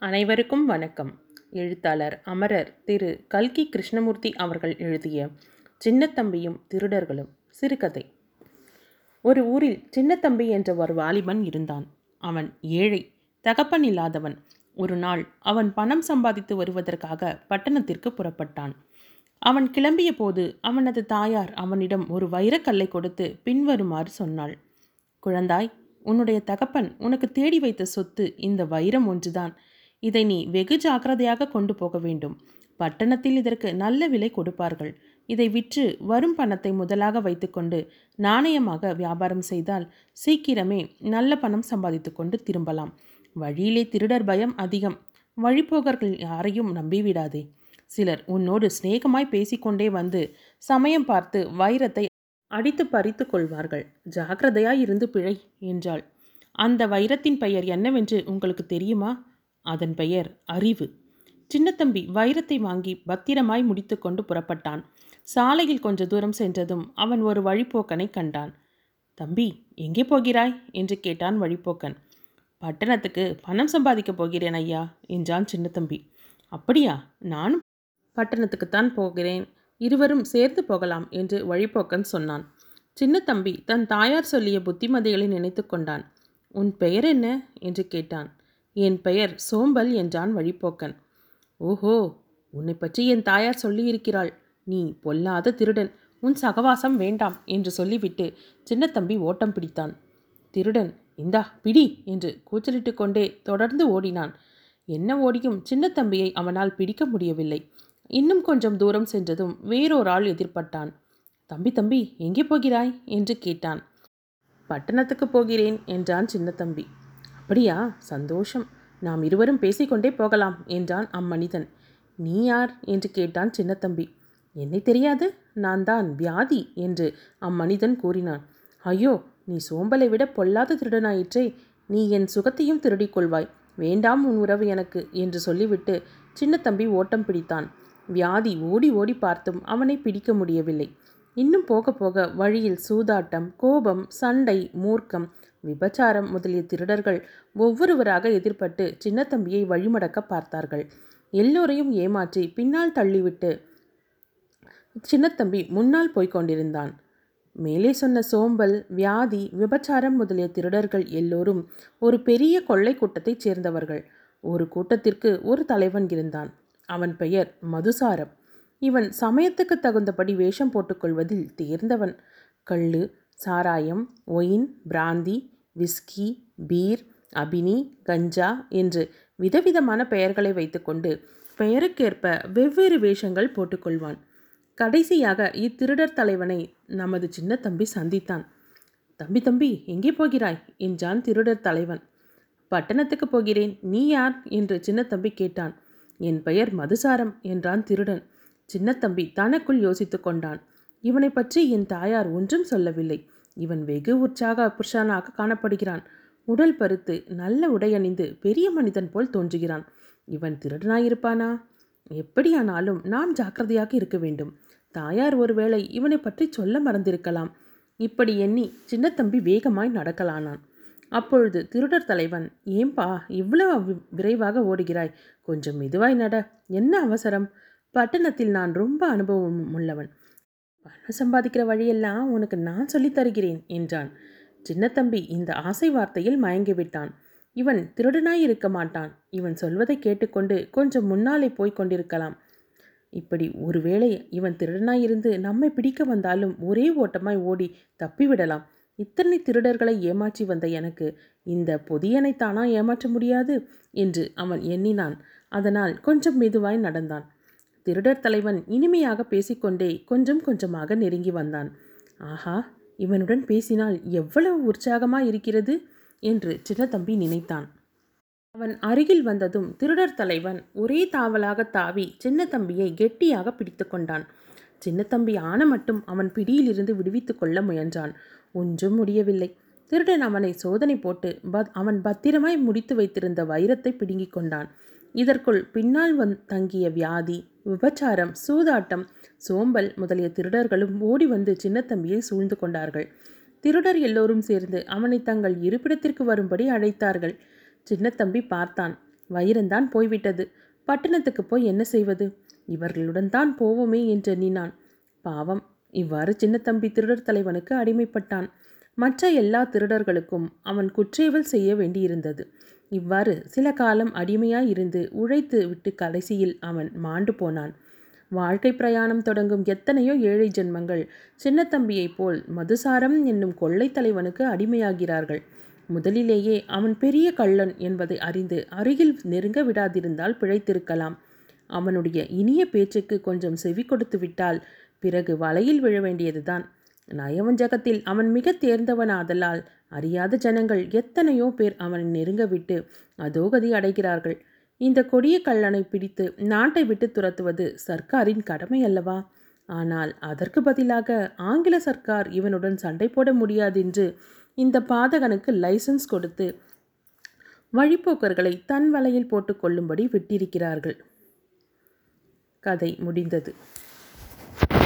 அனைவருக்கும் வணக்கம். எழுத்தாளர் அமரர் திரு. கல்கி கிருஷ்ணமூர்த்தி அவர்கள் எழுதிய சின்னத்தம்பியும் திருடர்களும் சிறுகதை. ஒரு ஊரில் சின்னத்தம்பி என்ற ஒரு வாலிபன் இருந்தான். அவன் ஏழை தகப்பன் இல்லாதவன். ஒரு நாள் அவன் பணம் சம்பாதித்து வருவதற்காக பட்டணத்திற்கு புறப்பட்டான். அவன் கிளம்பிய போது அவனது தாயார் அவனிடம் ஒரு வைரக்கல்லை கொடுத்து பின்வருமாறு சொன்னாள். குழந்தாய் உன்னுடைய தகப்பன் உனக்கு தேடி வைத்த சொத்து இந்த வைரம் ஒன்றுதான். இதை நீ வெகு ஜாக்கிரதையாக கொண்டு போக வேண்டும். பட்டணத்தில் இதற்கு நல்ல விலை கொடுப்பார்கள். இதை விற்று வரும் பணத்தை முதலாக வைத்துக்கொண்டு நாணயமாக வியாபாரம் செய்தால் சீக்கிரமே நல்ல பணம் சம்பாதித்து கொண்டு திரும்பலாம். வழியிலே திருடர் பயம் அதிகம். வழிபோகர்கள் யாரையும் நம்பிவிடாதே. சிலர் உன்னோடு சிநேகமாய் பேசிக்கொண்டே வந்து சமயம் பார்த்து வைரத்தை அடித்து பறித்து கொள்வார்கள். ஜாக்கிரதையாய் இருந்து பிழை என்றாள். அந்த வைரத்தின் பெயர் என்னவென்று உங்களுக்கு தெரியுமா? அதன் பெயர் அறிவு. சின்னத்தம்பி வைரத்தை வாங்கி பத்திரமாய் முடித்துக்கொண்டு புறப்பட்டான். சாலையில் கொஞ்ச தூரம் சென்றதும் அவன் ஒரு வழிப்போக்கனை கண்டான். தம்பி எங்கே போகிறாய்? என்று கேட்டான் வழிப்போக்கன். பட்டணத்துக்கு பணம் சம்பாதிக்கப் போகிறேன் ஐயா என்றான் சின்னத்தம்பி. அப்படியா? நானும் பட்டணத்துக்குத்தான் போகிறேன். இருவரும் சேர்ந்து போகலாம் என்று வழிப்போக்கன் சொன்னான். சின்னத்தம்பி தன் தாயார் சொல்லிய புத்திமதிகளை நினைத்து கொண்டான். உன் பெயர் என்ன? என்று கேட்டான். என் பெயர் சோம்பல் என்றான் வழிப்போக்கன். ஓஹோ உன்னை பற்றி என் தாயார் சொல்லியிருக்கிறாள். நீ பொல்லாத திருடன் உன் சகவாசம் வேண்டாம் என்று சொல்லிவிட்டு சின்னத்தம்பி ஓட்டம் பிடித்தான். திருடன் இந்தா பிடி என்று கூச்சலிட்டு கொண்டே தொடர்ந்து ஓடினான். என்ன ஓடியும் சின்னத்தம்பியை அவனால் பிடிக்க முடியவில்லை. இன்னும் கொஞ்சம் தூரம் சென்றதும் வேறொரு ஆள் எதிர்பட்டான். தம்பி தம்பி எங்கே போகிறாய்? என்று கேட்டான். பட்டணத்துக்கு போகிறேன் என்றான் சின்னத்தம்பி. அப்படியா? சந்தோஷம். நாம் இருவரும் பேசிக்கொண்டே போகலாம் என்றான் அம்மனிதன். நீ யார்? என்று கேட்டான் சின்னத்தம்பி. என்னை தெரியாது? நான் தான் வியாதி என்று அம்மனிதன் கூறினான். ஐயோ நீ சோம்பலை விட பொல்லாத திருடனாயிற்றே. நீ என் சுகத்தையும் திருடிக் கொள்வாய். வேண்டாம் உன் உறவு எனக்கு என்று சொல்லிவிட்டு சின்னத்தம்பி ஓட்டம் பிடித்தான். வியாதி ஓடி ஓடி பார்த்தும் அவனை பிடிக்க முடியவில்லை. இன்னும் போக போக வழியில் சூதாட்டம் கோபம் சண்டை மூர்க்கம் விபச்சாரம் முதலிய திருடர்கள் ஒவ்வொருவராக எதிர்பட்டு சின்னத்தம்பியை வழிமடக்க பார்த்தார்கள். எல்லோரையும் ஏமாற்றி பின்னால் தள்ளிவிட்டு சின்னத்தம்பி முன்னால் போய்க் கொண்டிருந்தான். மேலே சொன்ன சோம்பல் வியாதி விபச்சாரம் முதலிய திருடர்கள் எல்லோரும் ஒரு பெரிய கொள்ளை கூட்டத்தைச் சேர்ந்தவர்கள். ஒரு கூட்டத்திற்கு ஒரு தலைவன் இருந்தான். அவன் பெயர் மதுசாரம். இவன் சமயத்துக்கு தகுந்தபடி வேஷம் போட்டுக்கொள்வதில் தேர்ந்தவன். கள்ளு சாராயம் ஒயின் பிராந்தி விஸ்கி பீர் அபினி கஞ்சா என்று விதவிதமான பெயர்களை வைத்துக்கொண்டு பெயருக்கேற்ப வெவ்வேறு வேஷங்கள் போட்டுக்கொள்வான். கடைசியாக இத்திருடர் தலைவனை நமது சின்ன தம்பி சந்தித்தான். தம்பி தம்பி எங்கே போகிறாய்? என்றான் திருடர் தலைவன். பட்டணத்துக்கு போகிறேன். நீ யார்? என்று சின்ன தம்பி கேட்டான். என் பெயர் மதுசாரம் என்றான் திருடன். சின்னத்தம்பி தனக்குள் யோசித்து கொண்டான். இவனை பற்றி என் தாயார் ஒன்றும் சொல்லவில்லை. இவன் வெகு உற்சாக புருஷனாக காணப்படுகிறான். உடல் பருத்து நல்ல உடையணிந்து பெரிய மனிதன் போல் தோன்றுகிறான். இவன் திருடனாயிருப்பானா? எப்படியானாலும் நாம் ஜாக்கிரதையாக இருக்க வேண்டும். தாயார் ஒருவேளை இவனை பற்றி சொல்ல மறந்திருக்கலாம். இப்படி எண்ணி சின்னத்தம்பி வேகமாய் நடக்கலானான். அப்பொழுது திருடர் தலைவன் ஏம்பா இவ்வளவு விரைவாக ஓடுகிறாய். கொஞ்சம் மெதுவாய் நட. என்ன அவசரம்? பட்டணத்தில் நான் ரொம்ப அனுபவம் உள்ளவன். பணம் சம்பாதிக்கிற வழியெல்லாம் உனக்கு நான் சொல்லித் தருகிறேன் என்றான். சின்னத்தம்பி இந்த ஆசை வார்த்தையில் மயங்கிவிட்டான் இவன் திருடனாய் இருக்க மாட்டான். இவன் சொல்வதை கேட்டுக்கொண்டு கொஞ்சம் முன்னாலே போய்க் கொண்டிருக்கலாம். இப்படி ஒருவேளை இவன் திருடனாயிருந்து நம்மை பிடிக்க வந்தாலும் ஒரே ஓட்டமாய் ஓடி தப்பிவிடலாம். இத்தனை திருடர்களை ஏமாற்றி வந்த எனக்கு இந்த பொதியனை தானா ஏமாற்ற முடியாது என்று அவன் எண்ணினான். அதனால் கொஞ்சம் மெதுவாய் நடந்தான். திருடர் தலைவன் இனிமையாக பேசிக்கொண்டே கொஞ்சம் கொஞ்சமாக நெருங்கி வந்தான். ஆஹா இவனுடன் பேசினால் எவ்வளவு உற்சாகமாக இருக்கிறது? என்று சின்னத்தம்பி நினைத்தான். அவன் அருகில் வந்ததும் திருடர் தலைவன் ஒரே தாவலாக தாவி சின்னத்தம்பியை கெட்டியாக பிடித்து கொண்டான். சின்னத்தம்பி ஆன மட்டும் அவன் பிடியிலிருந்து விடுவித்து கொள்ள முயன்றான். ஒன்றும் முடியவில்லை. திருடன் அவனை சோதனை போட்டு பத் அவன் பத்திரமாய் முடித்து வைத்திருந்த வைரத்தை பிடுங்கிக் கொண்டான். இதற்குள் பின்னால் வந் தங்கிய வியாதி விபச்சாரம் சூதாட்டம் சோம்பல் முதலிய திருடர்களும் ஓடி வந்து சின்னத்தம்பியை சூழ்ந்து கொண்டார்கள். திருடர் எல்லோரும் சேர்ந்து அவனை தங்கள் இருப்பிடத்திற்கு வரும்படி அழைத்தார்கள். சின்னத்தம்பி பார்த்தான். வைரந்தான் போய்விட்டது. பட்டணத்துக்கு போய் என்ன செய்வது? இவர்களுடன் தான் போவோமே என்று எண்ணினான். பாவம். இவ்வாறு சின்னத்தம்பி திருடர் தலைவனுக்கு அடிமைப்பட்டான். மற்ற எல்லா திருடர்களுக்கும் அவன் குற்றேவல் செய்ய வேண்டியிருந்தது. இவ்வாறு சில காலம் அடிமையாயிருந்து உழைத்து விட்டு கடைசியில் அவன் மாண்டு போனான். வாழ்க்கை பிரயாணம் தொடங்கும் எத்தனையோ ஏழை ஜென்மங்கள் சின்னத்தம்பியைப் போல் மதுசாரம் என்னும் கொள்ளைத் தலைவனுக்கு அடிமையாகிறார்கள். முதலிலேயே அவன் பெரிய கள்ளன் என்பதை அறிந்து அருகில் நெருங்க விடாதிருந்தால் பிழைத்திருக்கலாம். அவனுடைய இனிய பேச்சுக்கு கொஞ்சம் செவி கொடுத்து விட்டால் பிறகு வலையில் விழ வேண்டியதுதான். நயவஞ்சகத்தில் அவன் மிக தேர்ந்தவனாதலால் அறியாத ஜனங்கள் எத்தனையோ பேர் அவனை நெருங்க விட்டு அதோகதி அடைகிறார்கள். இந்த கொடிய கல்லனை பிடித்து நாட்டை விட்டு துரத்துவது சர்க்காரின் கடமை அல்லவா? ஆனால் அதற்கு பதிலாக ஆங்கில சர்க்கார் இவனுடன் சண்டை போட முடியாதென்று இந்த பாதகனுக்கு லைசன்ஸ் கொடுத்து வழிப்போக்கர்களை தன் வலையில் போட்டுக்கொள்ளும்படி விட்டிருக்கிறார்கள். கதை முடிந்தது.